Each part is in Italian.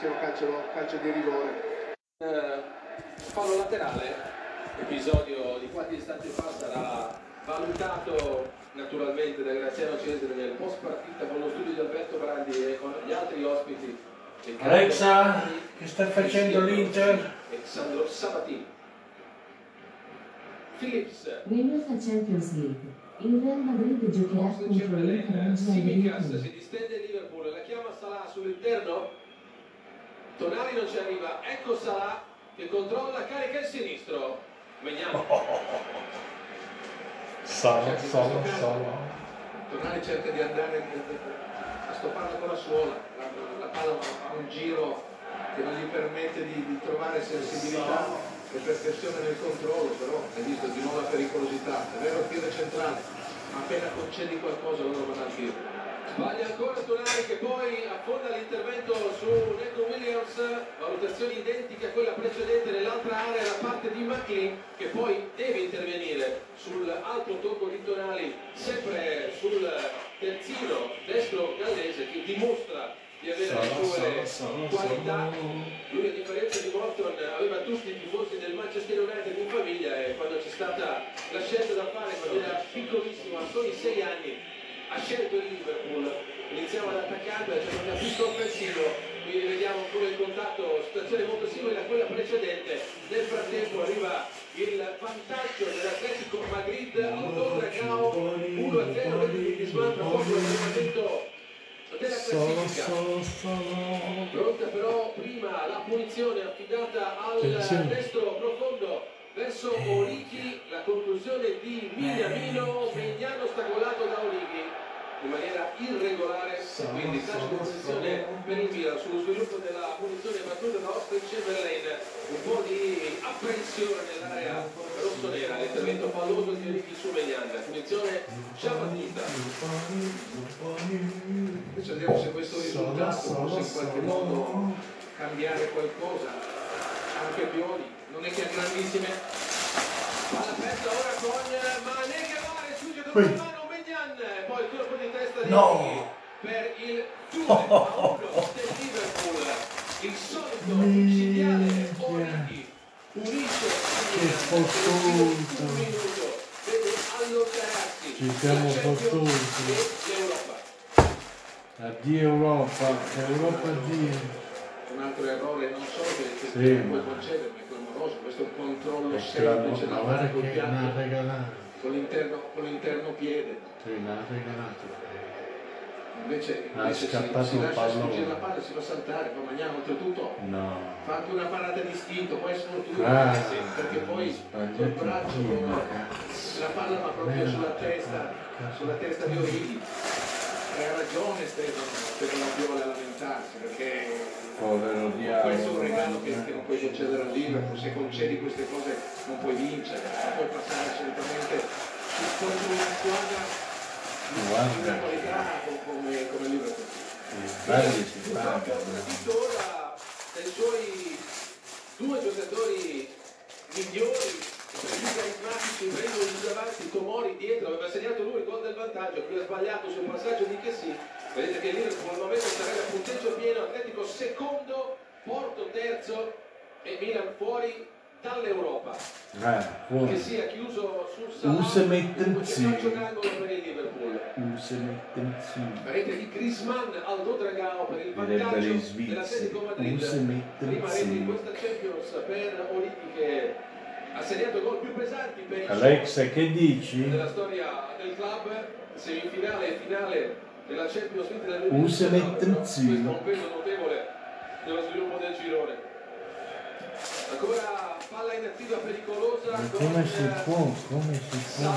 calcio, calcio di rigore. Eh, fallo laterale, episodio di qualche istante fa sarà valutato naturalmente da Graziano Cesare nel post partita con lo studio di Alberto Brandi e con gli altri ospiti. Alexa, che sta facendo l'Inter? Alessandro Sabatini. Philips, UEFA Champions League. Il Real Madrid giocherà contro l'Inter Chamberlain, oggi alle Simicas 21. si distende Liverpool, la chiama Salah sull'interno, Tonali non ci arriva, ecco Salah che controlla, carica il sinistro, Magnano. Sala, sala, sala. Tonali cerca di andare a stopparla con la suola, la, la palla ha un giro che non gli permette di, di trovare sensibilità e perfezione nel controllo, però hai visto di nuovo la pericolosità, è vero il tiro centrale, ma appena concedi qualcosa loro vanno al tiro. Sbaglia ancora Tonali che poi affonda l'intervento su Neco Williams, valutazioni identiche a quella precedente nell'altra area da parte di McLean che poi deve intervenire sull'altro tocco di Tonali, sempre sul terzino destro gallese che dimostra di avere le sue qualità. Lui a differenza di Morton aveva tutti i tifosi del Manchester United in famiglia e quando c'è stata la scelta da fare quando era piccolissimo, a soli 6 anni, ha scelto il Liverpool, iniziamo ad attaccare, c'è un acquisto offensivo, quindi vediamo pure il contatto, situazione molto simile a quella precedente, nel frattempo arriva il vantaggio dell'Atletico Madrid, Autodragao 1-0, vedi che smantra il momento della classifica. Pronta però prima la punizione affidata al destro profondo verso Orighi, la conclusione di Mignamino, Mignano stacolato da Orighi in maniera irregolare, quindi calcio di posizione per il Milan sullo sviluppo della punizione battuta da Austin Chamberlain, un po' di apprensione nell'area rossonera, l'intervento palloso di Orighi su Mignan, punizione già battuta. Adesso vediamo se questo risultato possa in qualche modo cambiare qualcosa. Anche Pioli, non è che ha grandissime Palla aperta ora con Mané che va, rifugge con Ui. la mano poi il colpo di testa di No. Per il 2 a 1 del Liverpool. Il solito micidiale Origi unisce Che fortuna. un minuto vede allontanarsi Ci siamo e l'Europa. Addio Europa, Europa addio. un altro errore non solo che, che Sì, puoi ma- clamoroso. Questo è un controllo la semplice da fare col piatto, con l'interno, con l'interno piede. Sì, ne ha regalato. Invece, Ha invece si, scappato si un lascia sfuggire la palla, si fa saltare, poi Magnano oltretutto No. fa anche una parata di istinto, poi è sfortuna, Ah, perché poi col braccio il giro, la palla va proprio sulla testa, sulla testa di Orighi. E ha ragione Stefano, Stefano Viola a lamentarsi, perché Povero questo è un regalo che, non puoi concedere al Liverpool, se concedi queste cose non puoi vincere, non puoi passare assolutamente contro una squadra di una qualità come, come Liverpool. Purtroppo ora dai suoi due giocatori migliori, più carismatici, Ibrahimovic davanti, Tomori dietro, aveva segnato lui il gol del vantaggio, qui ha sbagliato sul passaggio di Chessy. Vedete che il Liverpool al momento sarebbe a punteggio pieno, Atletico secondo, Porto terzo e Milan fuori dall'Europa. Eh, Che sia chiuso sul Salah, in zio. calcio d'angolo per il Liverpool. In. Rete di Griezmann al Dodragao per il vantaggio dell'Atletico Madrid. In Prima rete di zio. questa Champions per Origi che ha segnato gol più pesanti per il Alexa, che dici? della storia del club, semifinale e finale della Champions League del Use 2019. mette in Questo zio. è un peso notevole nello sviluppo del girone. Ancora palla inattiva pericolosa Ma come si eh, può? Come si può?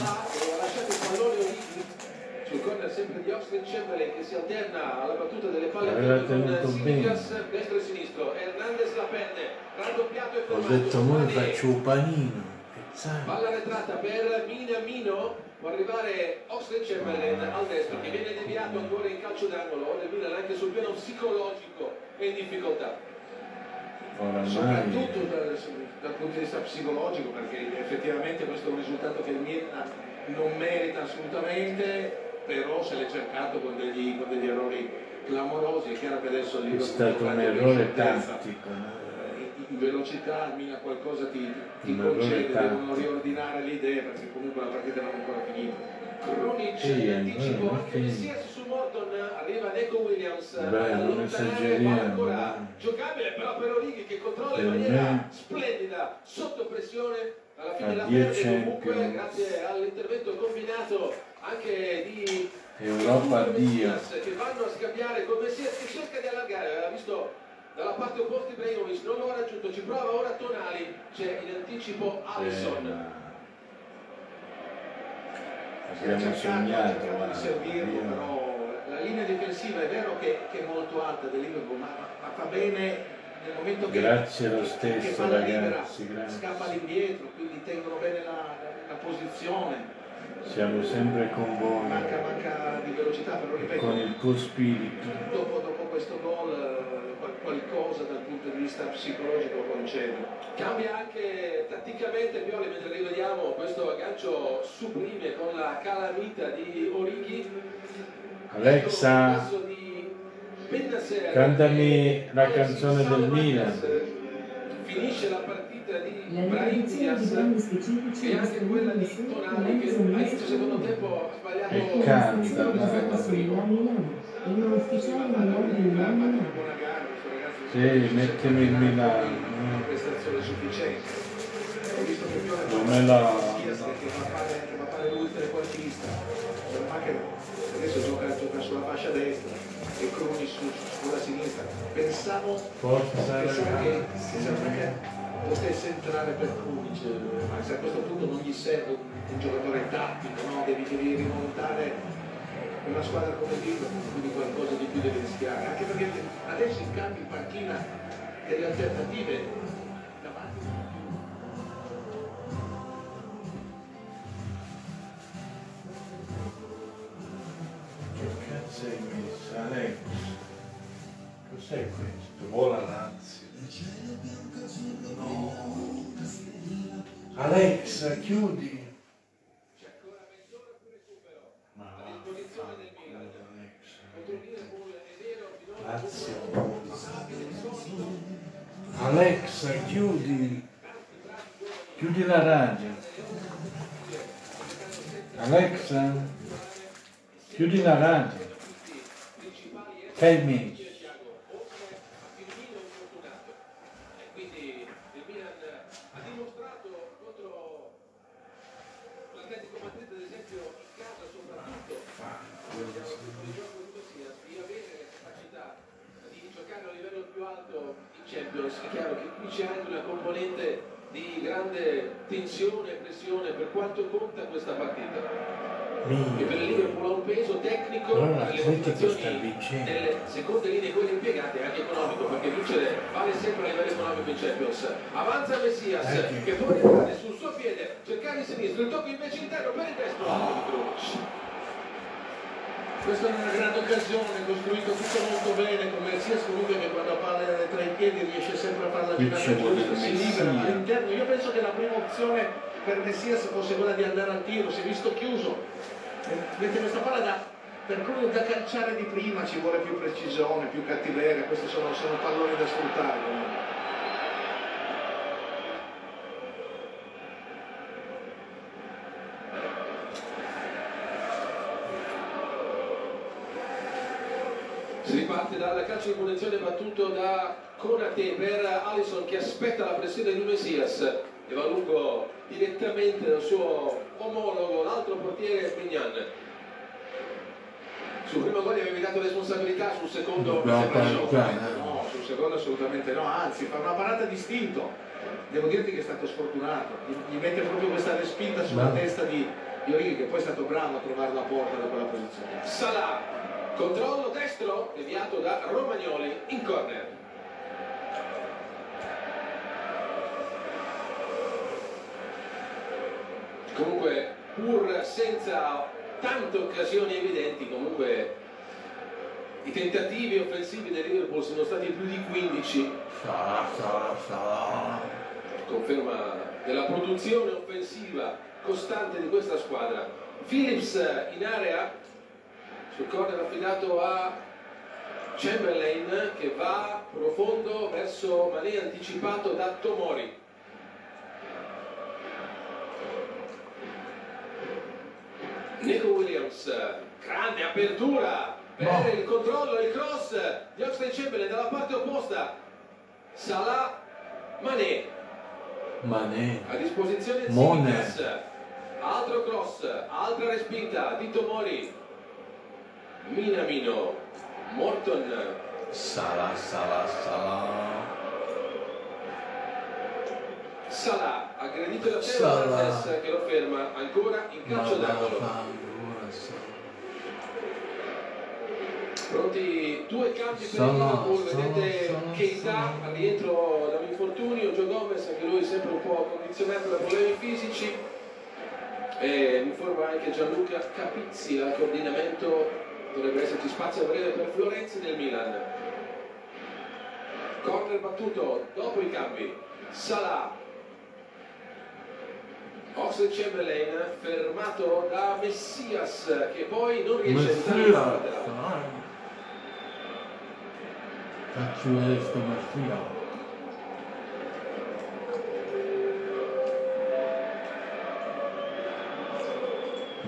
Sul corner sempre di Oxlade Chamberlain che si alterna alla battuta delle palle Aveva tenuto Simicas destro e sinistro Hernandez la penne raddoppiato e Ho fermato detto, mo Mané. faccio un panino. Palla arretrata per Minamino può arrivare Oxlade Chamberlain al destro che viene deviato ancora in calcio d'angolo il Milan anche sul piano psicologico è in difficoltà Oramai. soprattutto dal, dal punto di vista psicologico, perché effettivamente questo è un risultato che il Milan non merita assolutamente, però se l'è cercato con degli, con degli errori clamorosi, è chiaro che adesso È stato un errore tattico. Eh, velocità almeno qualcosa ti, ti concede, devono riordinare le idee perché comunque la partita non è ancora finita. Krunic Sì, in eh, anticipo eh, anche sì. Messias su Morton arriva Neco Williams esageriamo, palla ancora giocabile però per Orighi che controlla in Per maniera me- splendida sotto pressione alla fine la perde comunque grazie all'intervento combinato anche di Europa. Messias che vanno a scambiare con Messias che cerca di allargare aveva visto dalla parte opposta Ibrahimovic non lo ha raggiunto ci prova ora Tonali c'è in anticipo Alisson Eh, abbiamo cercato, sognato. cercava di servirlo, però la linea difensiva è vero che, che è molto alta del Liverpool, ma, ma fa bene nel momento che, Grazie lo che stesso palla libera, ragazzi, grazie. scappa all'indietro, quindi tengono bene la, la posizione. Siamo sempre con voi, Manca, manca di velocità, però ripeto, con il tuo spirito. dopo, dopo questo gol eh, qualcosa dal punto di vista psicologico concede. Cambia anche tatticamente Pioli mentre rivediamo questo aggancio sublime con la calamita di Orighi. Alexa, cantami la canzone del Milan. Finisce la partita di specifici e anche quella di Tonali che all'inizio secondo tempo ha sbagliato E la canta, rispetto al primo. Il nome ufficiale Milano di Milano Una Milano. buona gara, questo ragazzo Sì, mettimi il Milano. Una prestazione sufficiente. Ho visto che Pione Come la- Messias che va a fare, che va a fare lui trequartista, ma adesso gioca, gioca sulla fascia destra e Cruni su, sulla sinistra. Pensavo, pensavo che, che potesse entrare per Krunic, ma se a questo punto non gli serve un, un giocatore tattico, no? devi, devi rimontare una squadra come Liverpool, quindi qualcosa di più devi rischiare, anche perché adesso in campo in panchina delle alternative davanti. Che cazzo hai messo, Alex? Cos'è questo? Vola Lazio. No. Alexa, chiudi. Chiudi la radio. Alexa, chiudi la radio. Sei mesi. Firmino infortunato. E quindi il Milan ha dimostrato contro l'Atletico Madrid, ad esempio, in casa soprattutto, di gioco di Messias, di avere le capacità di giocare a un livello più alto in Champions. È chiaro che qui c'è anche una componente di grande tensione e pressione per quanto conta questa partita. che Mio. per il Liverpool ha un peso tecnico nelle l'Atletico sta motivazioni delle seconde linee quelle impiegate anche economico perché vincere vale sempre a livello economico in Champions avanza Messias Eh, che può entrare sul suo piede cercare il sinistro il tocco invece interno per il destro Krunic Questa è una grande occasione, costruito tutto molto bene, con Messias comunque che quando ha palla tra i piedi riesce sempre a farla girare giusta, si libera all'interno. Io penso che la prima opzione per Messias fosse quella di andare al tiro, si è visto chiuso. Eh, Mentre questa palla da, per Cruz da calciare di prima ci vuole più precisione, più cattiveria, questi sono, sono palloni da sfruttare. Riparte dal calcio di punizione battuto da Conate per Alisson che aspetta la pressione di Messias e va lungo direttamente dal suo omologo l'altro portiere Mignan sul primo gol gli avevi dato responsabilità sul secondo No, no, assolutamente no. No, sul secondo assolutamente no, anzi fa una parata distinto. Devo dirti che è stato sfortunato, gli, gli mette proprio questa respinta sulla No. testa di, di che poi è stato bravo a trovare la porta da quella posizione. Salah controllo destro deviato da Romagnoli in corner comunque pur senza tante occasioni evidenti comunque i tentativi offensivi del Liverpool sono stati più di 15 Sarà, sarà, sarà. conferma della produzione offensiva costante di questa squadra. Phillips in area sul corner affidato a Chamberlain che va profondo verso Mané anticipato da Tomori. Nico Williams, grande apertura per No. il controllo e il cross di Oxley Chamberlain dalla parte opposta. Salah Mané Mané. a disposizione. Tsimikas. Altro cross, altra respinta di Tomori. Minamino, Morton, Salah, Salah, Salah. Salah, aggredito da Teo Salah. Hernandez che lo ferma ancora in calcio d'angolo. Pronti due cambi per il Liverpool, vedete Keita al rientro da un infortunio, Joe Gomez anche lui sempre un po' condizionato da problemi fisici e mi informa anche Gianluca Capizzi al coordinamento, dovrebbe esserci spazio a breve per Florenzi del Milan. Corner battuto dopo i cambi, Salah, Oxley Chamberlain fermato da Messias che poi non riesce a entrare in laterale. Cazzo è sto Messia?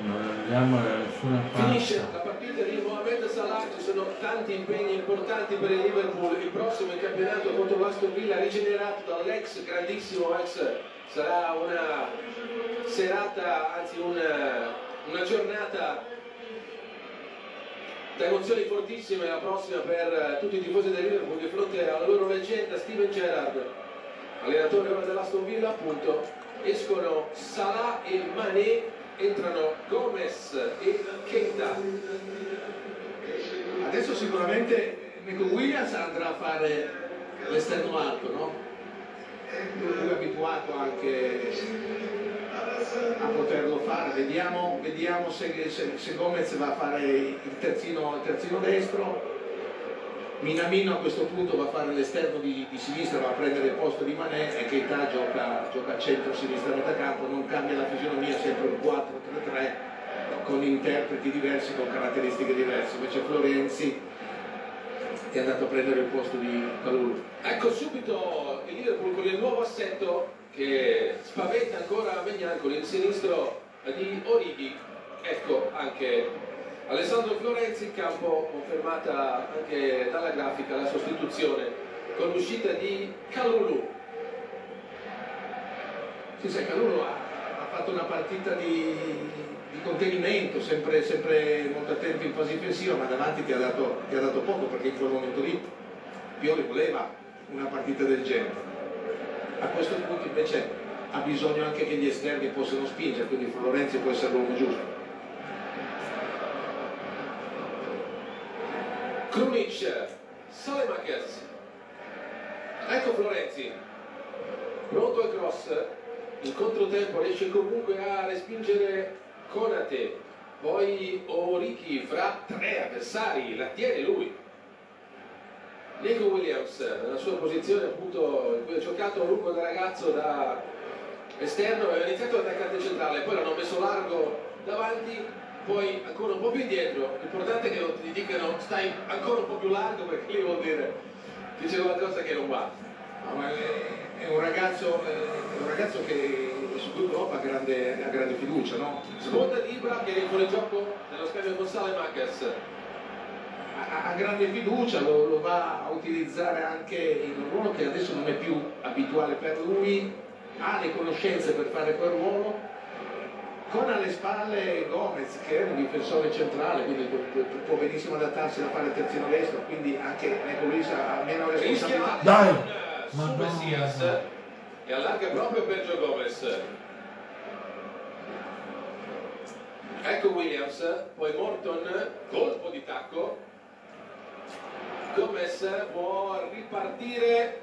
Non andiamo da nessuna Finisce parte. la di Mohamed Sono tanti impegni importanti per il Liverpool, il prossimo in campionato contro l'Aston Villa rigenerato dall'ex grandissimo ex, sarà una serata, anzi una, una giornata da emozioni fortissime la prossima per tutti i tifosi del Liverpool di fronte alla loro leggenda Steven Gerrard, allenatore dell'Aston Villa appunto, escono Salah e Mané, entrano Gomez e Keita. Adesso sicuramente Nico Williams andrà a fare l'esterno alto, no? Lui è abituato anche a poterlo fare, vediamo, vediamo se, se- se Gomez va a fare il terzino, il terzino destro, Minamino a questo punto va a fare l'esterno di, di sinistra, va a prendere il posto di Manè e Keita gioca, gioca a centro-sinistra campo, non cambia la fisionomia, sempre un 4-3-3 con interpreti diversi, con caratteristiche diverse, invece Florenzi è andato a prendere il posto di Calulu. Ecco subito il Liverpool con il nuovo assetto che spaventa ancora Megnan con il sinistro di Origi. Ecco anche Alessandro Florenzi in campo, confermata anche dalla grafica la sostituzione con l'uscita di Calulu. Sì, sai, Calulu ha, ha fatto una partita di, di contenimento, sempre, sempre molto attento in fase difensiva, ma davanti ti ha, dato, ti ha dato poco perché in quel momento lì Pioli voleva una partita del genere. A questo punto invece ha bisogno anche che gli esterni possano spingere, quindi Florenzi può essere l'uomo giusto. Krunic, Salemakers. Ecco Florenzi. Pronto al cross. In controtempo riesce comunque a respingere Conate. Poi Oriki fra tre avversari, la tiene lui. Nico Williams, nella sua posizione appunto in cui ha giocato a lungo da ragazzo da esterno, aveva iniziato attaccante centrale, poi l'hanno messo largo davanti, poi ancora un po' più indietro. L'importante è che non ti dicano stai ancora un po' più largo perché lì vuol dire che c'è qualcosa che non va. No, ma è, è un ragazzo, eh, è un ragazzo che, su cui l'Europa ha grande, ha grande fiducia, no? Sponda di Ibra che è in fuorigioco nello scambio con Salemakers. ha, ha grande fiducia, lo, lo va a utilizzare anche in un ruolo che adesso non è più abituale per lui, ha le conoscenze per fare quel ruolo, con alle spalle Gomez che è un difensore centrale, quindi può, può- può benissimo adattarsi da fare il terzino destro, quindi anche lui ha meno responsabilità. Dai! Su. Messias e allarga proprio per Gio Gomez. Ecco Williams, poi Morton, colpo di tacco. Gomez può ripartire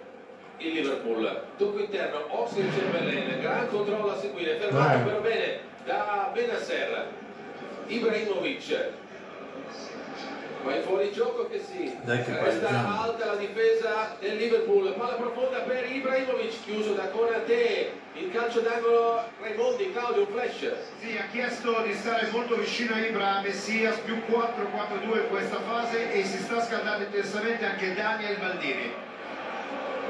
il Liverpool. Tocco interno, Oxley Chamberlain, gran controllo a seguire, fermato però bene da Benasser. Ibrahimovic. Vai fuori gioco che sì. Dai che Resta pareggiamo. alta la difesa del Liverpool. Palla profonda per Ibrahimovic, chiuso da Konate. Il calcio d'angolo Raimondi, Claudio, un flash. Sì, ha chiesto di stare molto vicino a Ibra Messias più 4-4-2 in questa fase e si sta scaldando intensamente anche Daniel Maldini.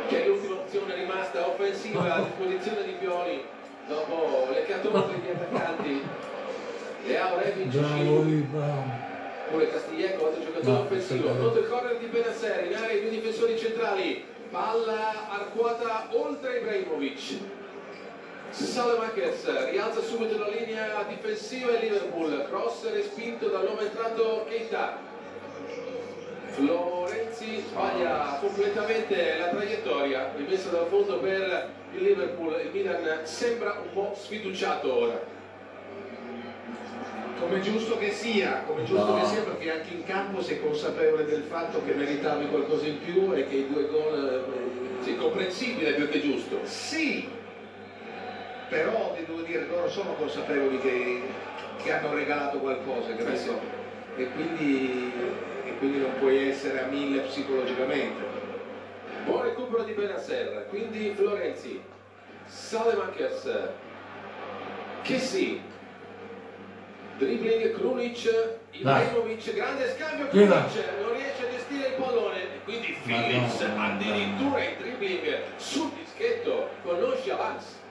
Che è l'ultima opzione rimasta offensiva a disposizione di Pioli. Dopo le catorte di attaccanti. Leao Rebic, Bravo, Giroud. Bravo. Pure Castiglieco, altro giocatore No, offensivo. Pronto il corner di Benasseri, in area i due difensori centrali. Palla arcuata oltre Ibrahimovic. Salemakers rialza subito la linea difensiva e Liverpool. Cross respinto dall'uomo entrato Keita. Florenzi sbaglia completamente la traiettoria, rimessa dal fondo per il Liverpool. Il Milan sembra un po' sfiduciato ora. Come giusto che sia, come giusto No. che sia perché anche in campo sei consapevole del fatto che meritavi qualcosa in più e che i due gol... eh, Sì, comprensibile più che giusto. Sì, però devo dire loro sono consapevoli che, che hanno regalato qualcosa, Eh capito? E quindi, e quindi non puoi essere a mille psicologicamente. Buon recupero di Benasser, quindi Florenzi, Salemakers, che sì, dribbling Krunic, Ibrahimovic, grande scambio? Krunic, non riesce a gestire il pallone, quindi Phillips addirittura in dribbling sul dischetto con nonchalance.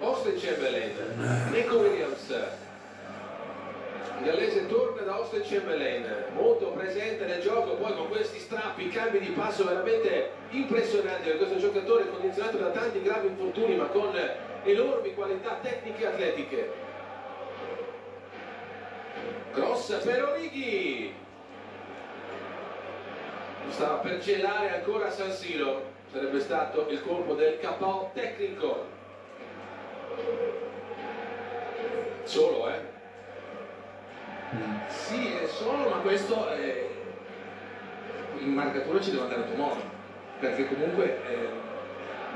Austin Chamberlain, Nico Williams, il gallese torna da Austin Chamberlain, molto presente nel gioco, poi con questi strappi, cambi di passo veramente impressionanti per questo giocatore condizionato da tanti gravi infortuni ma con enormi qualità tecniche e atletiche. Cross per Orighi. Stava per gelare ancora San Siro, sarebbe stato il colpo del KO tecnico. Solo, eh? Sì, è solo, ma questo eh, in marcatura ci deve andare Tomori, perché comunque eh,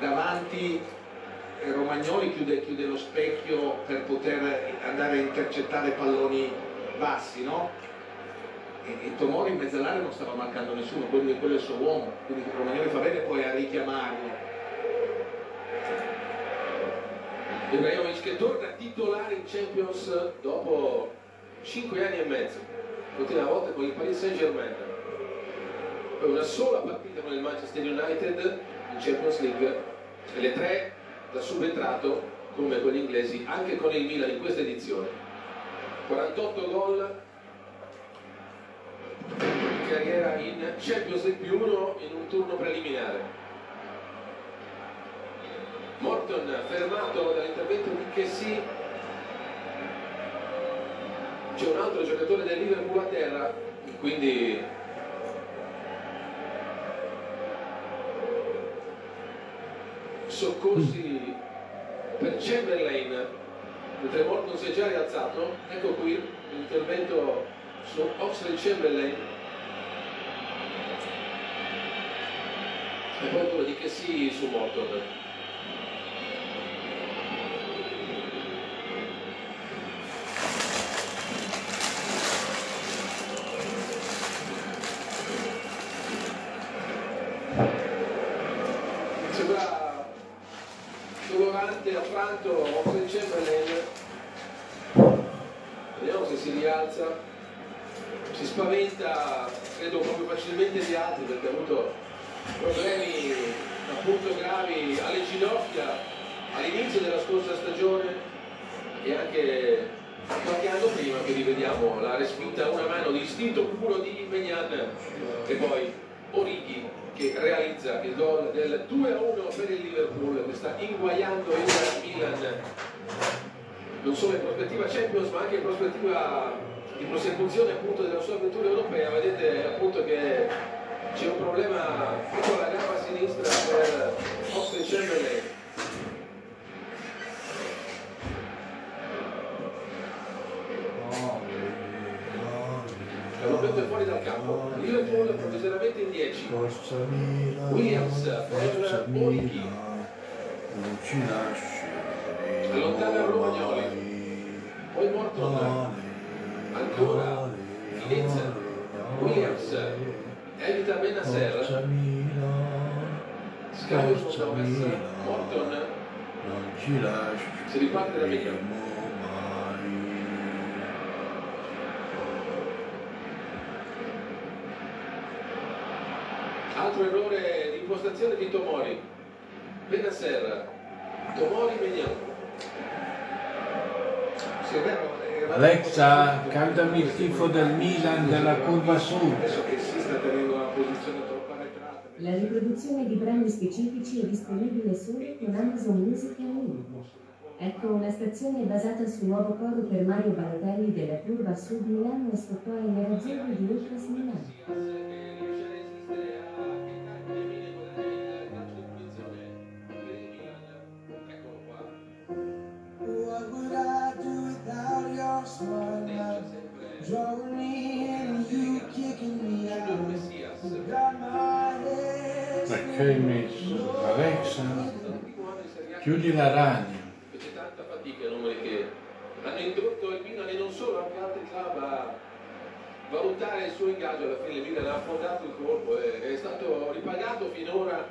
davanti eh, Romagnoli chiude, chiude lo specchio per poter andare a intercettare palloni bassi, no? E, e Tomori in mezzo all'area non stava marcando nessuno, quindi quello è il suo uomo, quindi Romagnoli fa bene poi a richiamarlo. Ibrahimovic che torna titolare in Champions dopo 5 anni e mezzo, l'ultima volta con il Paris Saint Germain. Poi una sola partita con il Manchester United in Champions League e le tre da subentrato come con gli inglesi anche con il Milan in questa edizione. 48 gol. In carriera in Champions League più uno in un turno preliminare. Morton fermato dall'intervento di Chessy c'è un altro giocatore del Liverpool a terra quindi soccorsi per Chamberlain mentre Morton si è già rialzato. Ecco qui l'intervento su Oxley Chamberlain. E poi quello di Chessy su Morton sembra dolorante, affranto Oxley Chamberlain vediamo se si rialza si spaventa credo proprio facilmente gli altri perché ha avuto problemi appunto gravi alle ginocchia all'inizio della scorsa stagione e anche qualche anno prima che rivediamo la respinta a una mano di istinto puro di Impegnan e poi Orighi che realizza il gol del 2-1 per il Liverpool che sta inguaiando il Milan non solo in prospettiva Champions ma anche in prospettiva di prosecuzione appunto della sua avventura europea vedete appunto che c'è un problema proprio alla gamba sinistra per Oxley Chamberlain Roberto è fuori dal campo Liverpool provvisoriamente in 10 Forza Milan, Williams per. Milan, non ci lasceremo Allontana Romagnoli. poi Morton Ancora. ale, Williams evita Benasser, scambio Gomez, Milan. Morton, non ci lasci si riparte da Milan. Altro errore di impostazione di Tomori. Benasser, Tomori, Mignon. Sì, Alexa, cantami il tifo del Milan della curva sud. Adesso che si sta tenendo una posizione troppo arretrata. La riproduzione di brani specifici è disponibile solo con Amazon Music e. Ecco una stazione basata sul nuovo coro per Mario Balotelli della curva Sud Milano e sotto ai nerazzurri di Ultras Milano. Hai messo? Alexa, chiudi la radio. Fece tanta fatica i numeri che hanno indotto il Milan e non solo anche altri club a valutare il suo ingaggio. Alla fine il Milan ha affondato il colpo e è stato ripagato finora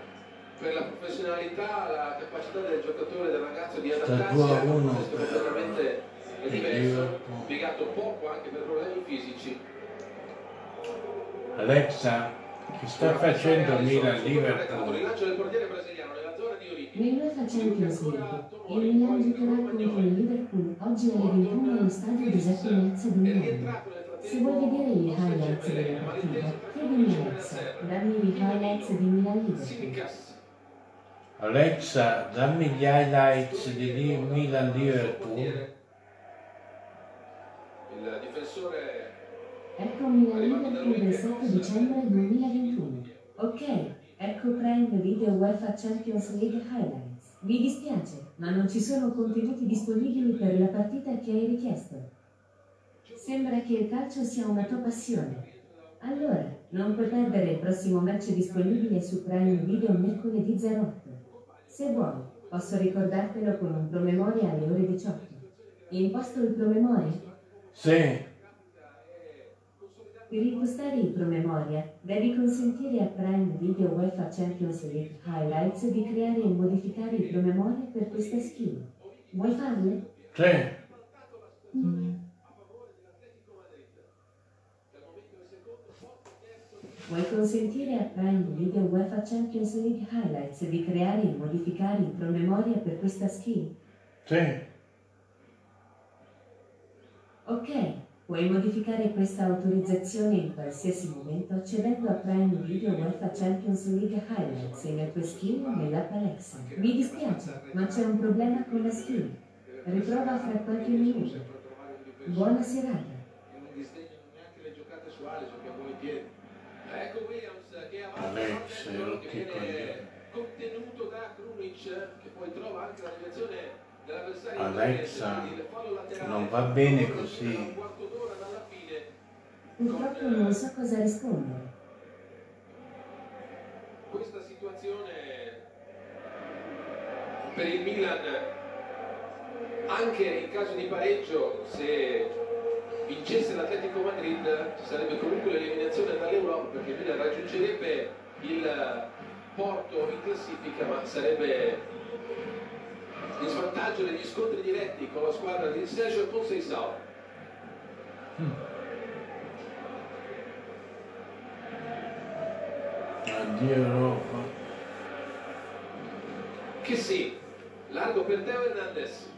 per la professionalità, la capacità del giocatore, del ragazzo di adattarsi 2 a un 1 contesto completamente diverso, spiegato poco anche per problemi fisici. Alexa, che sta facendo Milan Liverpool? Nell'UEFA Champions League, il Milan giocherà contro il Liverpool oggi alle 21 allo stadio Giuseppe Meazza di Milano. Se vuoi vedere gli highlights della partita, chiedimi Alexa, dammi i highlights di Milan Liverpool. Alexa, dammi gli highlights di Milan Liverpool. Il difensore Ecco Milan Liverpool del 7 dicembre 2021. Ok, ecco Prime Video UEFA Champions League Highlights. Vi dispiace, ma non ci sono contenuti disponibili per la partita che hai richiesto. Sembra che il calcio sia una tua passione. Allora, non puoi perdere il prossimo match disponibile su Prime Video mercoledì 08. Se vuoi, posso ricordartelo con un promemoria alle ore 18. Imposto il promemoria? Sì, Per impostare il promemoria, devi consentire a Prime Video UEFA Champions League Highlights di creare e modificare il promemoria per questa skill. Vuoi farle? sì. Vuoi consentire a Prime Video UEFA Champions League Highlights di creare e modificare il promemoria per questa skill? Sì, Ok, puoi modificare questa autorizzazione in qualsiasi momento accedendo a Prime Video UEFA Champions League Highlights e nel tuo skill nell'app Alexa. Mi dispiace, ma c'è un problema con la skill. Riprova fra qualche minuto. Buona serata. Non disdegnano neanche le giocate su che ha buoni piedi. Ecco Williams che che viene coglione. contenuto da Krunic che poi trova anche la direzione Alexa, quindi il fallo laterale. non va bene così. dura Un quarto d'ora dalla fine Purtroppo non so cosa rispondere. questa situazione per il Milan anche in caso di pareggio se vincesse l'Atletico Madrid ci sarebbe comunque l'eliminazione dall'Europa perché il Milan raggiungerebbe il Porto in classifica ma sarebbe in svantaggio negli scontri diretti con la squadra di Sergio Conceição addio Europa. che sì largo per Teo Hernandez.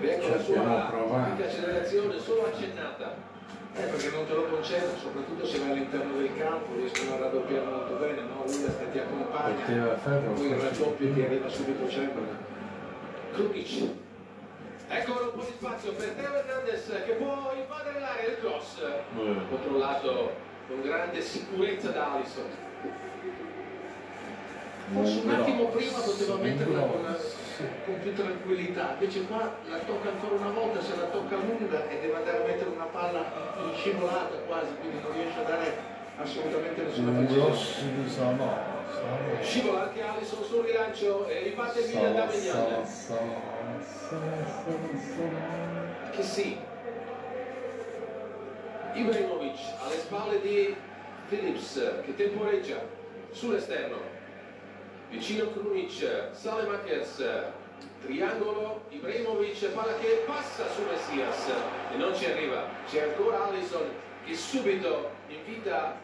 Ecco la sua accelerazione solo accennata Eh, perché non te lo concedono, soprattutto se vai all'interno del campo, riescono a raddoppiare molto bene, no? Che ti accompagna, farlo poi il raddoppio ti arriva subito Chamberlain. Krunic ecco un po' di spazio per Teo Hernandez che può invadere l'area del cross. Controllato con grande sicurezza da Alisson Forse un attimo prima poteva metterla con, con più tranquillità, invece qua la tocca ancora una volta, se la tocca lunga e deve andare a mettere una palla in scivolata quasi, quindi non riesce a dare assolutamente nessuna Un precisione. anche Alisson sul rilancio e riparte il Milan da Salò. che sì Ibrahimovic alle spalle di Phillips che temporeggia sull'esterno. Vicino Krunic, Salemakers, triangolo, Ibrahimovic, palla che passa su Messias e non ci arriva. C'è ancora Allison che subito invita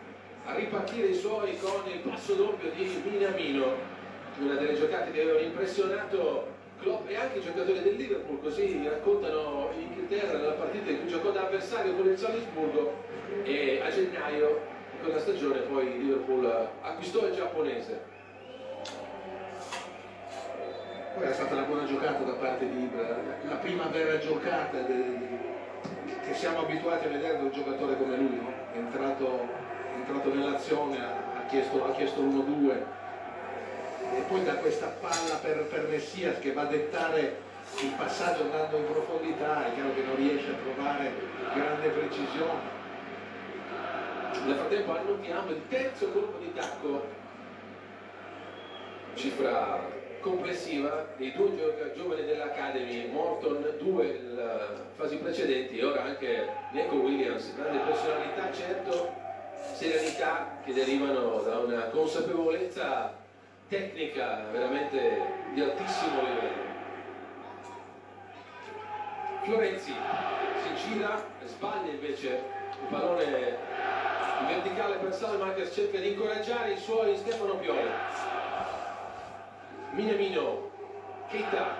a ripartire i suoi con il passo doppio di Minamino. Una delle giocate che avevano impressionato Klopp e anche i giocatori del Liverpool, così raccontano in Inghilterra nella partita in cui giocò da avversario con il Salisburgo e a gennaio di quella stagione poi Liverpool acquistò il giapponese. Poi è stata una buona giocata da parte di Ibra, la prima vera giocata de- che siamo abituati a vedere da un giocatore come lui, no? è, entrato, è entrato nell'azione, ha, chiesto, ha chiesto l'1-2 e poi da questa palla per, per Messias che va a dettare il passaggio andando in profondità, è chiaro che non riesce a trovare grande precisione. Nel frattempo annotiamo il terzo colpo di tacco, cifra complessiva dei due giovani dell'Academy, Morton, due fasi precedenti e ora anche Nico Williams, grande personalità, certo, serenità che derivano da una consapevolezza tecnica veramente di altissimo livello. Florenzi si gira, sbaglia invece il pallone in verticale per Salmakers, cerca di incoraggiare i suoi Stefano Pioli. Minamino, Keita,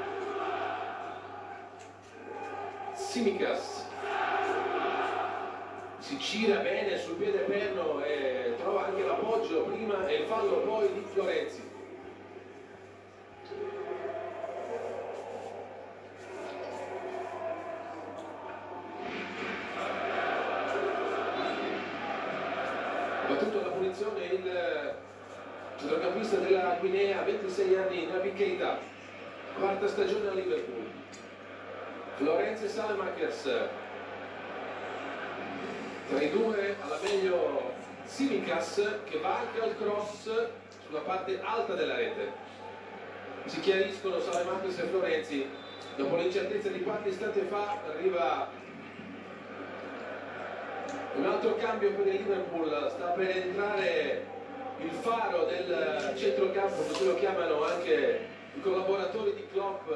Simikas, si gira bene sul piede perno e trova anche l'appoggio prima e il fallo poi di Florenzi. Battuto alla punizione il centrocampista della Guinea, 26 anni, Nabi Keita, quarta stagione a Liverpool. Florenzi e Salemakers, tra i due alla meglio Simikas che va anche al cross sulla parte alta della rete. Si chiariscono Salemakers e Florenzi. Dopo l'incertezza di qualche istante fa arriva un altro cambio per il Liverpool. Sta per entrare il faro del centrocampo, così lo chiamano anche i collaboratori di Klopp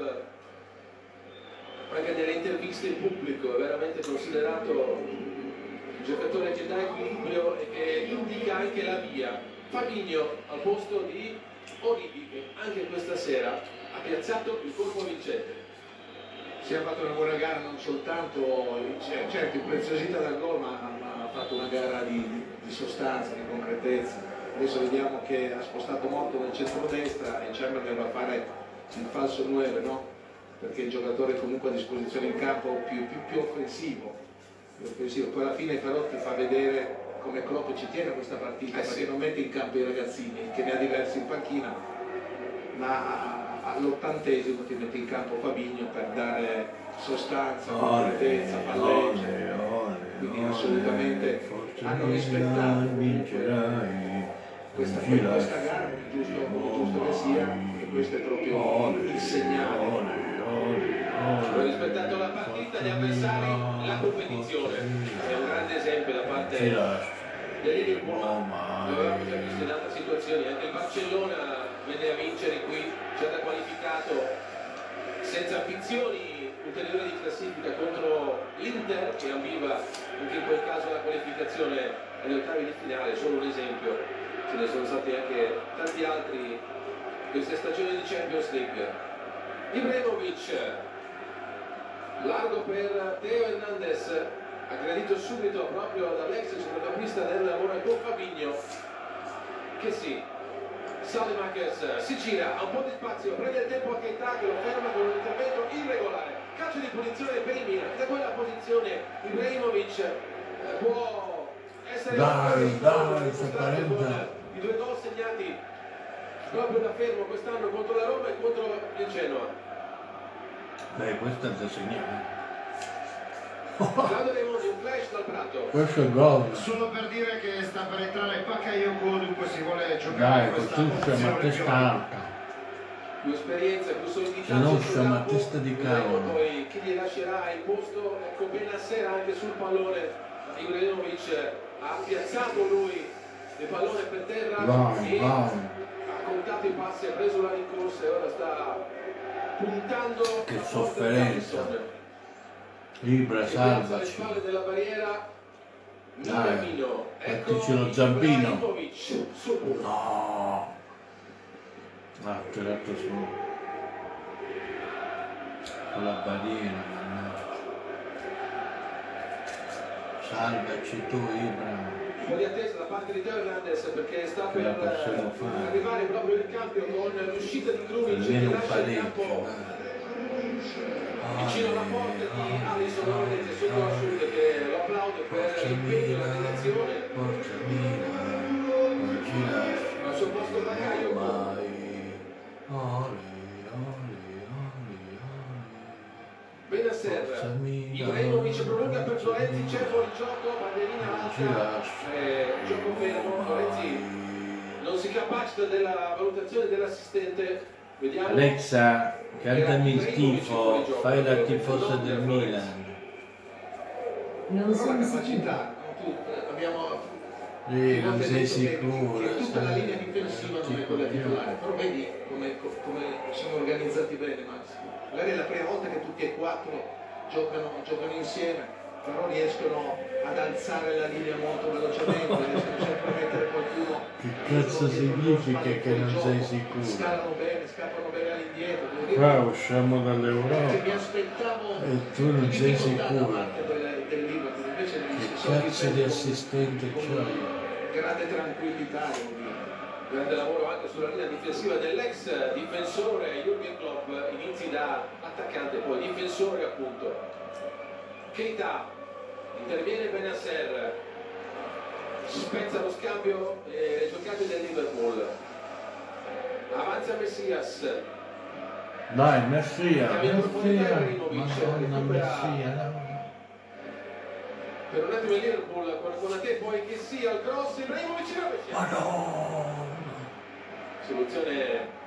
anche nelle interviste in pubblico, è veramente considerato un giocatore che dà equilibrio e che indica anche la via. Fabinho al posto di Origi che anche questa sera ha piazzato il colpo vincente. Si è fatto una buona gara non soltanto, cioè, certo impreziosita dal gol, ma, ma ha fatto una gara di, di sostanza, di concretezza. Adesso vediamo che ha spostato molto nel centro-destra e Chamberlain va a fare il falso 9, no? Perché il giocatore comunque a disposizione in campo più, più, più offensivo, più offensivo. Poi alla fine però ti fa vedere come Klopp ci tiene a questa partita, Eh perché sì. non mette in campo i ragazzini, che ne ha diversi in panchina, ma all'ottantesimo ti mette in campo Fabigno per dare sostanza, concretezza, palleggio. Quindi assolutamente hanno rispettato vincerai. questa, questa gara, giusto, giusto che sia, e questo è proprio il segnale. Hanno rispettato la partita, gli avversari, la competizione. È un grande esempio da parte del Liverpool, ma lo avevamo già visto in altre situazioni. Anche il Barcellona venne a vincere qui, già da qualificato, senza ambizioni ulteriori di classifica contro l'Inter, che ambiva anche in quel caso la qualificazione agli ottavi di finale, solo un esempio. Ce ne sono stati anche tanti altri queste stagioni di Champions League. Ibrahimovic, largo per Teo Hernandez, aggredito subito proprio dall'ex centrocampista del Monaco Fabigno, che sì, Salemakers si gira, ha un po' di spazio, prende il tempo a Keita che lo ferma con un intervento irregolare, calcio di punizione per il Milan, da quella posizione Ibrahimovic eh, può essere Dai, dai, con i due gol segnati proprio da fermo quest'anno contro la Roma e contro il Genoa. Beh, questo è un flash dal Prato. Questo è gol. Solo per dire che sta per entrare Bakayoko, dunque si vuole giocare Dai, questa a opzione testa più alta. più esperienza, più solidità. Se no sul siamo a campo. testa di cavolo. Poi chi gli lascerà il posto, ecco Benasser anche sul pallone Ibrahimovic ha piazzato lui il pallone per terra Vai, e vai. ha contato i passi, ha preso la rincorsa e ora sta Che sofferenza. Davidson. Ibra, piazza alle salvaci. Dai, fattici lo zampino. No. Ha tirato su. Con la barriera, mannaggia. Salvaci tu, Ibra. Po' di attesa da parte di Teo Hernandez perché sta per eh, arrivare proprio il cambio con l'uscita di Krunic che lascia il campo dai. vicino alla porta di Alisson lo vedete sotto la sud che lo applaude per l'impegno e la lascia al suo posto ole. Benasser Forza Prolunga per Florenzi c'è fuori gioco alta lascia eh, gioco fermo Florenzi non si capacita della valutazione dell'assistente. Vediamo. Alexa, cantami il tifo, fai la tifosa del Milan. Non sono capacità, eh, abbiamo Sì, non sei sicuro, che tutta la linea difensiva non è quella titolare, però vedi come, come sono organizzati bene Massimo. Magari è la prima volta che tutti e quattro giocano, giocano insieme, però riescono ad alzare la linea molto velocemente, riescono sempre a mettere qualcuno. Che cazzo significa che non sei sicuro? Scalano bene, scappano bene all'indietro. Qua usciamo dall'Europa. aspettavo E tu non sei sicuro. del, del Che cazzo di assistente c'hai? grande tranquillità. Grande lavoro anche sulla linea difensiva dell'ex difensore Jürgen Klopp, inizi da attaccante, poi difensore appunto. Keita, interviene Benasser, spezza lo scambio eh, giocati del Liverpool. Avanza Messias, Dai, Messia, Messia, Madonna. Messia, per un attimo il Liverpool con a te, poi che sia il cross, Ibrahimovic rovescia. Madonna. Soluzione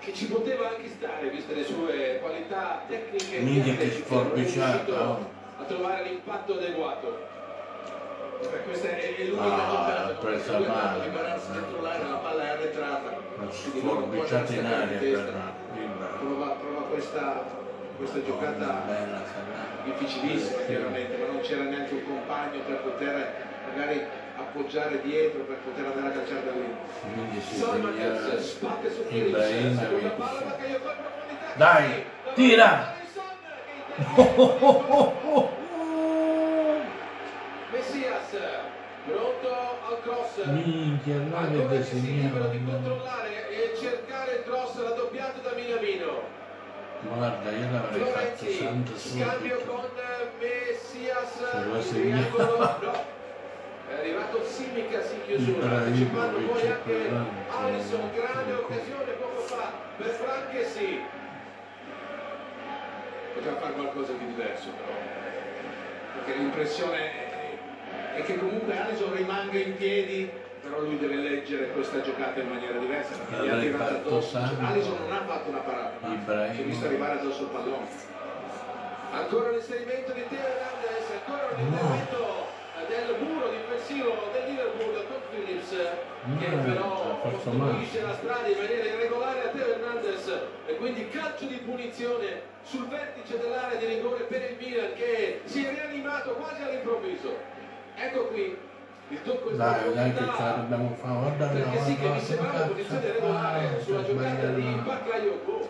che ci poteva anche stare, viste le sue qualità tecniche e Minchia, che sforbiciata, oh. trovare l'impatto adeguato. Beh, questa è, è l'unica Ah, dove presa male. dentro l'area, la palla è arretrata. Sforbiciata in aria per. Prova, prova questa, questa giocata Bella difficilissima chiaramente, ma non c'era neanche un compagno per poter magari appoggiare dietro, per poter andare a calciare da lì. Salmatez veglia spacca su Kiric, Ibrahimovic. seconda palla, Bakayoko in profondità. Dai, Davanti tira! a Alisson, che Minchia, là Ancora che libero di disegnava. controllare e cercare il cross raddoppiato da Minamino. Guarda, io l'avrei fatto santo scambio con Messias, triangolo, no. È arrivato Simicas in chiusura, anticipando poi anche. Alisson, grande occasione poco fa per Franchesi. Poteva fare qualcosa di diverso però. Perché l'impressione è che comunque Alisson rimanga in piedi, però lui deve leggere questa giocata in maniera diversa. Perché gli ha tirato addosso. santo. Alisson non ha fatto una parata, ma si è visto arrivare addosso il pallone. Ancora l'inserimento di Teo Hernandez, ancora un intervento del muro difensivo del Liverpool con Phillips che No, però ha fatto costruisce la strada in maniera irregolare a Teo Hernandez e quindi calcio di punizione sul vertice dell'area di rigore per il Milan che si è rianimato quasi all'improvviso. Ecco qui il tocco Dai, dai che ce la dobbiamo fare, guarda perché sì che mi sembrava guarda, posizione regolare sulla giocata di. Bakayoko.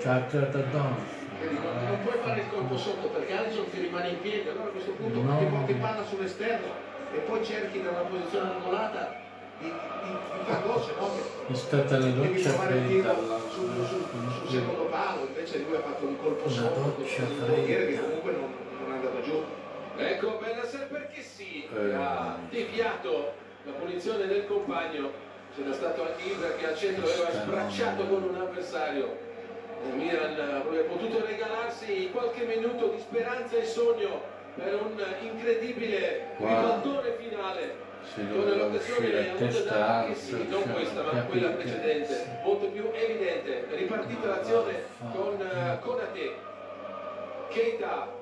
Ci ha tirato addosso. Non, puoi fare il colpo sotto perché Alisson ti rimane in piedi, allora a questo punto No. ti porti palla sull'esterno e poi cerchi da una posizione angolata di, di, di far se no È stata la doccia fredda. sul, sul, sul secondo palo, invece lui ha fatto un colpo Una sotto con il portiere che comunque non, non è andato giù. Ecco Benasser perché sì, Eh. ha deviato la punizione del compagno, c'era stato anche Ibra che al centro aveva sbracciato con un avversario. Il Milan avrebbe potuto regalarsi qualche minuto di speranza e sogno per un incredibile Wow. ribaltone finale. Si Con l'occasione avuta da che sì, non questa ma quella precedente, molto più evidente. Ripartita l'azione con eh, Konate. Keita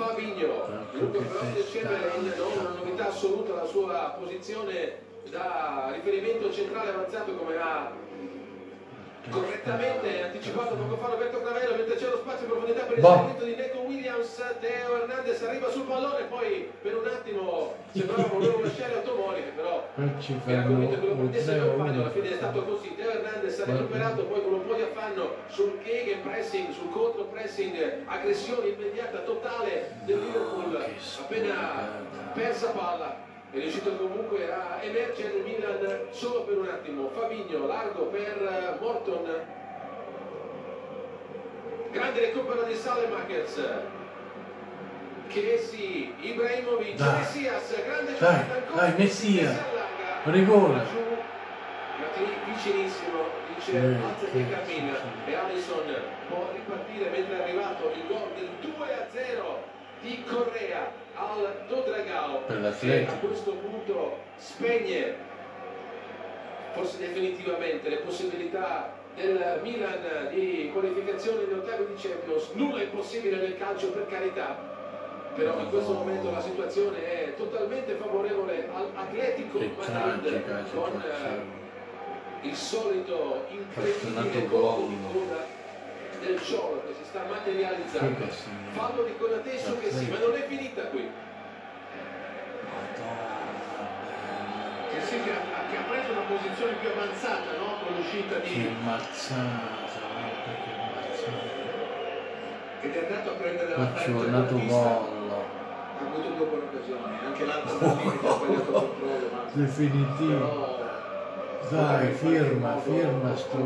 Però testa. Chamberlain, non una novità assoluta la sua posizione da riferimento centrale avanzato come ha correttamente anticipato poco fa Roberto Cravello mentre c'è lo spazio in profondità per il Boh. servizio di Neco Williams Teo Hernandez arriva sul pallone poi per un attimo sembrava volevo lasciare Automori però ci era convinto che lo prendesse il compagno alla 3-1. fine è stato così Teo Hernandez ha recuperato poi con un po' di affanno sul gegen pressing sul contro pressing aggressione immediata totale del Liverpool che appena persa palla è riuscito comunque a emergere il Milan solo per un attimo Fabinho largo per Morton grande recupero di Salemakers Chiesi, Ibrahimovic, Dai. Messias, grande Dai, dai, Messia. si allarga. Rigore. Vicinissimo, dice Eh, che cammina e Alisson può ripartire mentre è arrivato il gol del 2-0 di Correa al Dodragao Per che l'Atletico. a questo punto spegne forse definitivamente le possibilità del Milan di qualificazione agli ottavi di Champions nulla è impossibile nel calcio per carità però in questo momento la situazione è totalmente favorevole all'Atletico Madrid con eh, il solito gol. di coda del Ciolo che si sta materializzando Che fallo di Conatesso che sì ma non è finita qui Che sì, che ha, che ha preso una posizione più avanzata no? con l'uscita Che di... mazzata, guarda che mazzata. ed è andato a prendere la tornato gol. Ha avuto due buone occasioni, anche l'altro ha sbagliato il controllo, ma Definitivo. però Dai, firma, firma sto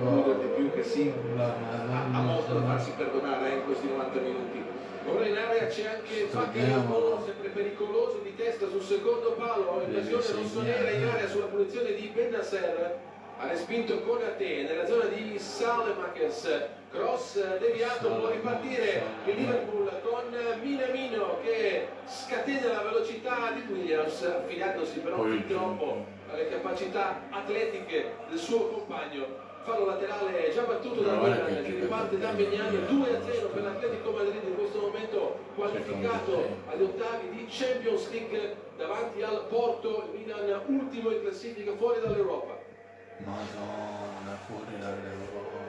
più che sì, La ha, ha Madonna molto da farsi perdonare eh, in questi 90 minuti. Ora in area c'è anche Bakayoko, sempre pericoloso di testa sul secondo palo, invasione rossonera in area sulla punizione di Bennasser, ha respinto Konate nella zona di Salemakers, cross deviato, può ripartire il Liverpool con Minamino che scatena la velocità di Williams, affidandosi però fin troppo alle capacità atletiche del suo compagno. Fallo laterale già battuto da Milan che riparte da Mignano 2-0 per l'Atletico Madrid in questo momento qualificato agli ottavi di Champions League davanti al Porto, il Milan ultimo in classifica fuori dall'Europa. Madonna, fuori dall'Europa.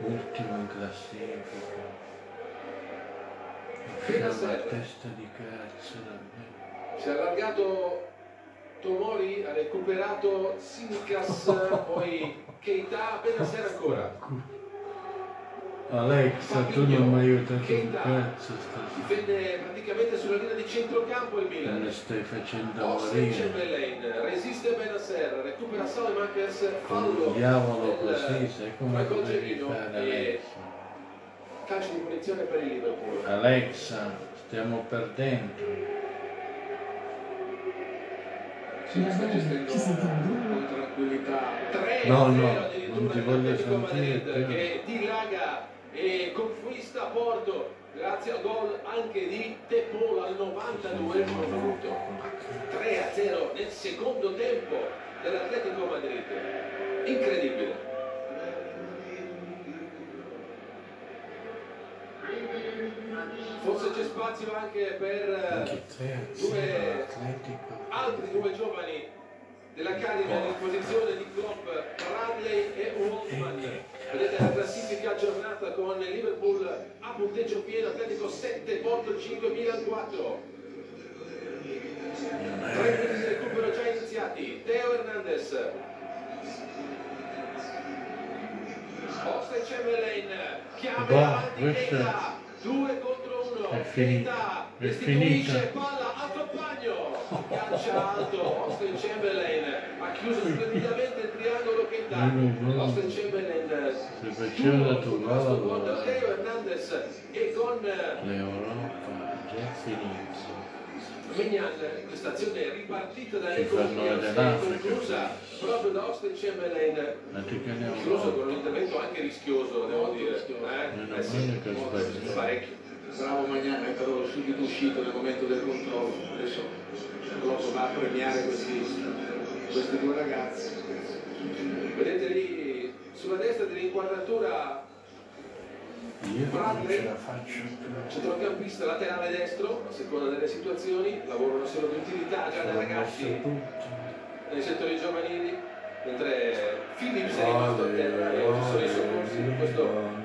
Ultimo in classifica. Fino alla testa di cazzo davvero. Si è allargato Tomori, ha recuperato Simicas, poi Keita, appena sera ancora. Alexa, tu non mi hai aiutato un cazzo stasera. difende praticamente sulla linea di centrocampo il Milan. stai facendo morire. Chamberlain resiste Benasser, recupera Salemakers, fallo diavolo così, sai come devi fare Alexa? calcio di punizione per il Liverpool. Alexa, stiamo perdendo. Si sta gestendo Ci sentiamo. con tranquillità. 3 No, 0 no, addirittura non ti voglio sentire che dilaga e conquista Porto. Grazie al gol anche di Tepol al 92 minuto 3 a 0 nel secondo tempo dell'Atletico Madrid. Incredibile forse c'è spazio anche per tre Due- altri due giovani della carica a disposizione di Klopp, Bradley e Wolfman. Vedete la classifica aggiornata con Liverpool a punteggio pieno, Atletico 7, Porto 5, Milan 4. Tre minuti di recupero già iniziati. Teo Hernandez. Oxlade Chamberlain chiama avanti Keita. Due contro uno. È finita. È finita. palla a compagno. Calcia alto. Oxlade Chamberlain ha chiuso splendidamente il triangolo. Mm, mm. Oxlade Chamberlain Se faceva duro tu sul questo gol, gol. Teo Hernandez e con l'Europa già finita. Mignan, questa azione ripartita da Ci Nico fanno Williams vedere e l'Africa, conclusa proprio da Oxlade Chamberlain. Chiuso con un intervento anche rischioso devo dire eh? Eh sì, parecchio. Bravo Magnani, è però subito uscito nel momento del controllo. Adesso Klopp va a premiare questi, questi due ragazzi. vedete lì sulla destra dell'inquadratura Io non ce la faccio. Più. Centrocampista laterale destro, a seconda delle situazioni, lavorano solo di utilità già da ragazzi. nei settori giovanili, mentre Phillips è rimasto a terra e ci sono i soccorsi in questo colpo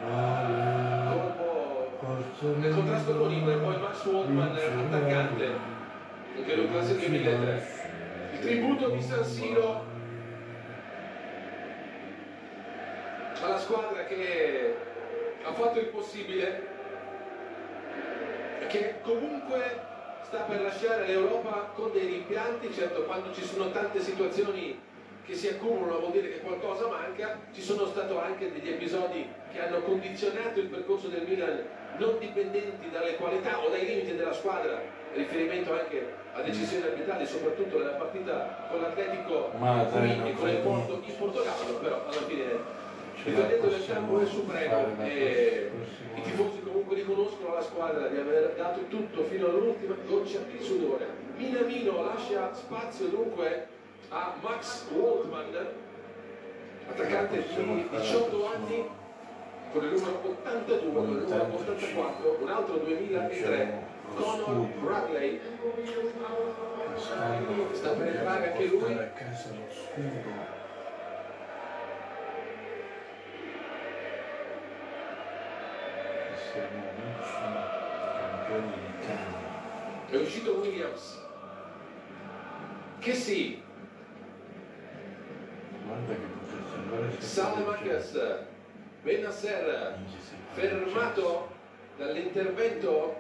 nel contrasto con Ibra e poi Max Waldman attaccante, anche lui classe 2003. Il tributo di San Siro alla squadra che fatto il possibile. Che comunque sta per lasciare l'Europa con dei rimpianti, certo quando ci sono tante situazioni che si accumulano vuol dire che qualcosa manca, ci sono stati anche degli episodi che hanno condizionato il percorso del Milan non dipendenti dalle qualità o dai limiti della squadra, riferimento anche a decisioni arbitrali, soprattutto nella partita con l'Atletico e con il Porto in Portogallo, però alla fine Il la talento del è supremo la i tifosi comunque riconoscono alla squadra di aver dato tutto fino all'ultima goccia di sudore. Minamino lascia spazio dunque a Max Waldman, attaccante di 18 anni con il numero 82, con il numero 84, un altro 2003, Conor Bradley. Sta per entrare anche lui. Siamo. È uscito Williams. Che sì, Guarda che potresti andare Salamakers, Benasser, fermato dall'intervento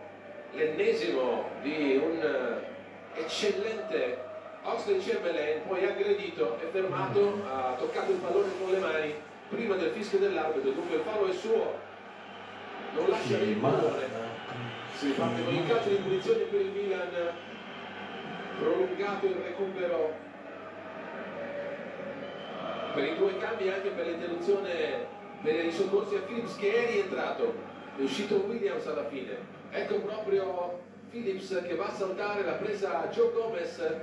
l'ennesimo di un eh, eccellente Oxley Chamberlain, poi aggredito e fermato, ha toccato il pallone con le mani prima del fischio dell'arbitro, dunque il fallo è suo, non lascia il pallone. Si parte con il calcio di punizione per il Milan, prolungato il recupero. Per i due cambi e anche per l'interruzione per i soccorsi a Phillips che è rientrato, è uscito Williams alla fine. Ecco proprio Phillips che va a saltare la presa a Joe Gomez,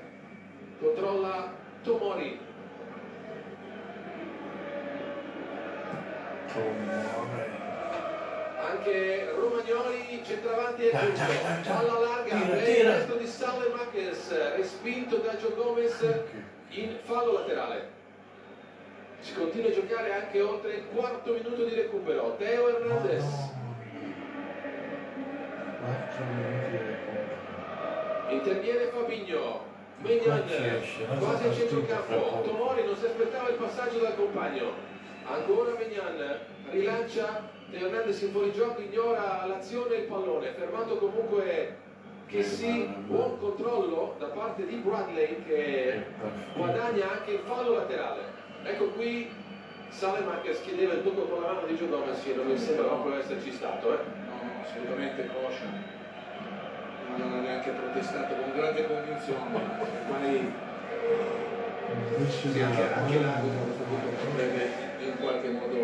controlla Tomori, anche Romagnoli centravanti e giusto, palla larga Tira, resto di Sallemakers, respinto da Joe Gomez in fallo laterale. Si continua a giocare anche oltre il quarto minuto di recupero. Teo Hernandez, interviene Fabigno, non quasi a centrocampo. Tomori non si aspettava il passaggio dal compagno. Ancora Megnan, rilancia, Hernandez in fuorigioco, ignora l'azione e il pallone. Fermato comunque che sì, buon controllo da parte di Bradley che guadagna anche il fallo laterale. Ecco qui Salemaker chiedeva il tocco con la mano di Gio Gomez e non mi sembra proprio esserci stato. Eh. No, no, assolutamente. Ma non ha neanche protestato con grande convinzione. Ormai Invece sì, anche, la- anche l'arbitro potrebbe in qualche modo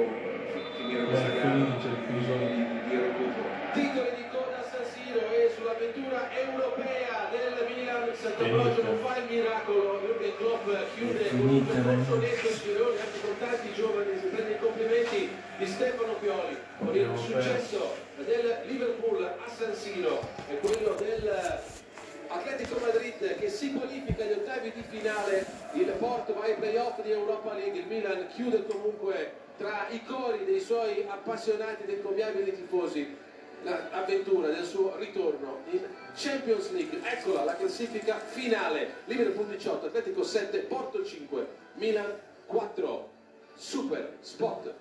fi- finire questa gara. di, recupero. Titoli di coda a San Siro e sull'avventura europea del Milan Sant'Ambrogio non fa il miracolo Jürgen Klopp chiude con un percorso netto girone anche con tanti giovani si prende i complimenti di Stefano Pioli con il successo del Liverpool a San Siro e quello del Atletico Madrid che si qualifica agli ottavi di finale. Il Porto va ai playoff di Europa League. Il Milan chiude comunque tra i cori dei suoi appassionati ed encomiabili tifosi l'avventura del suo ritorno in Champions League. Eccola la classifica finale. Liverpool 18 Atletico 7 Porto 5 Milan 4 Super Spot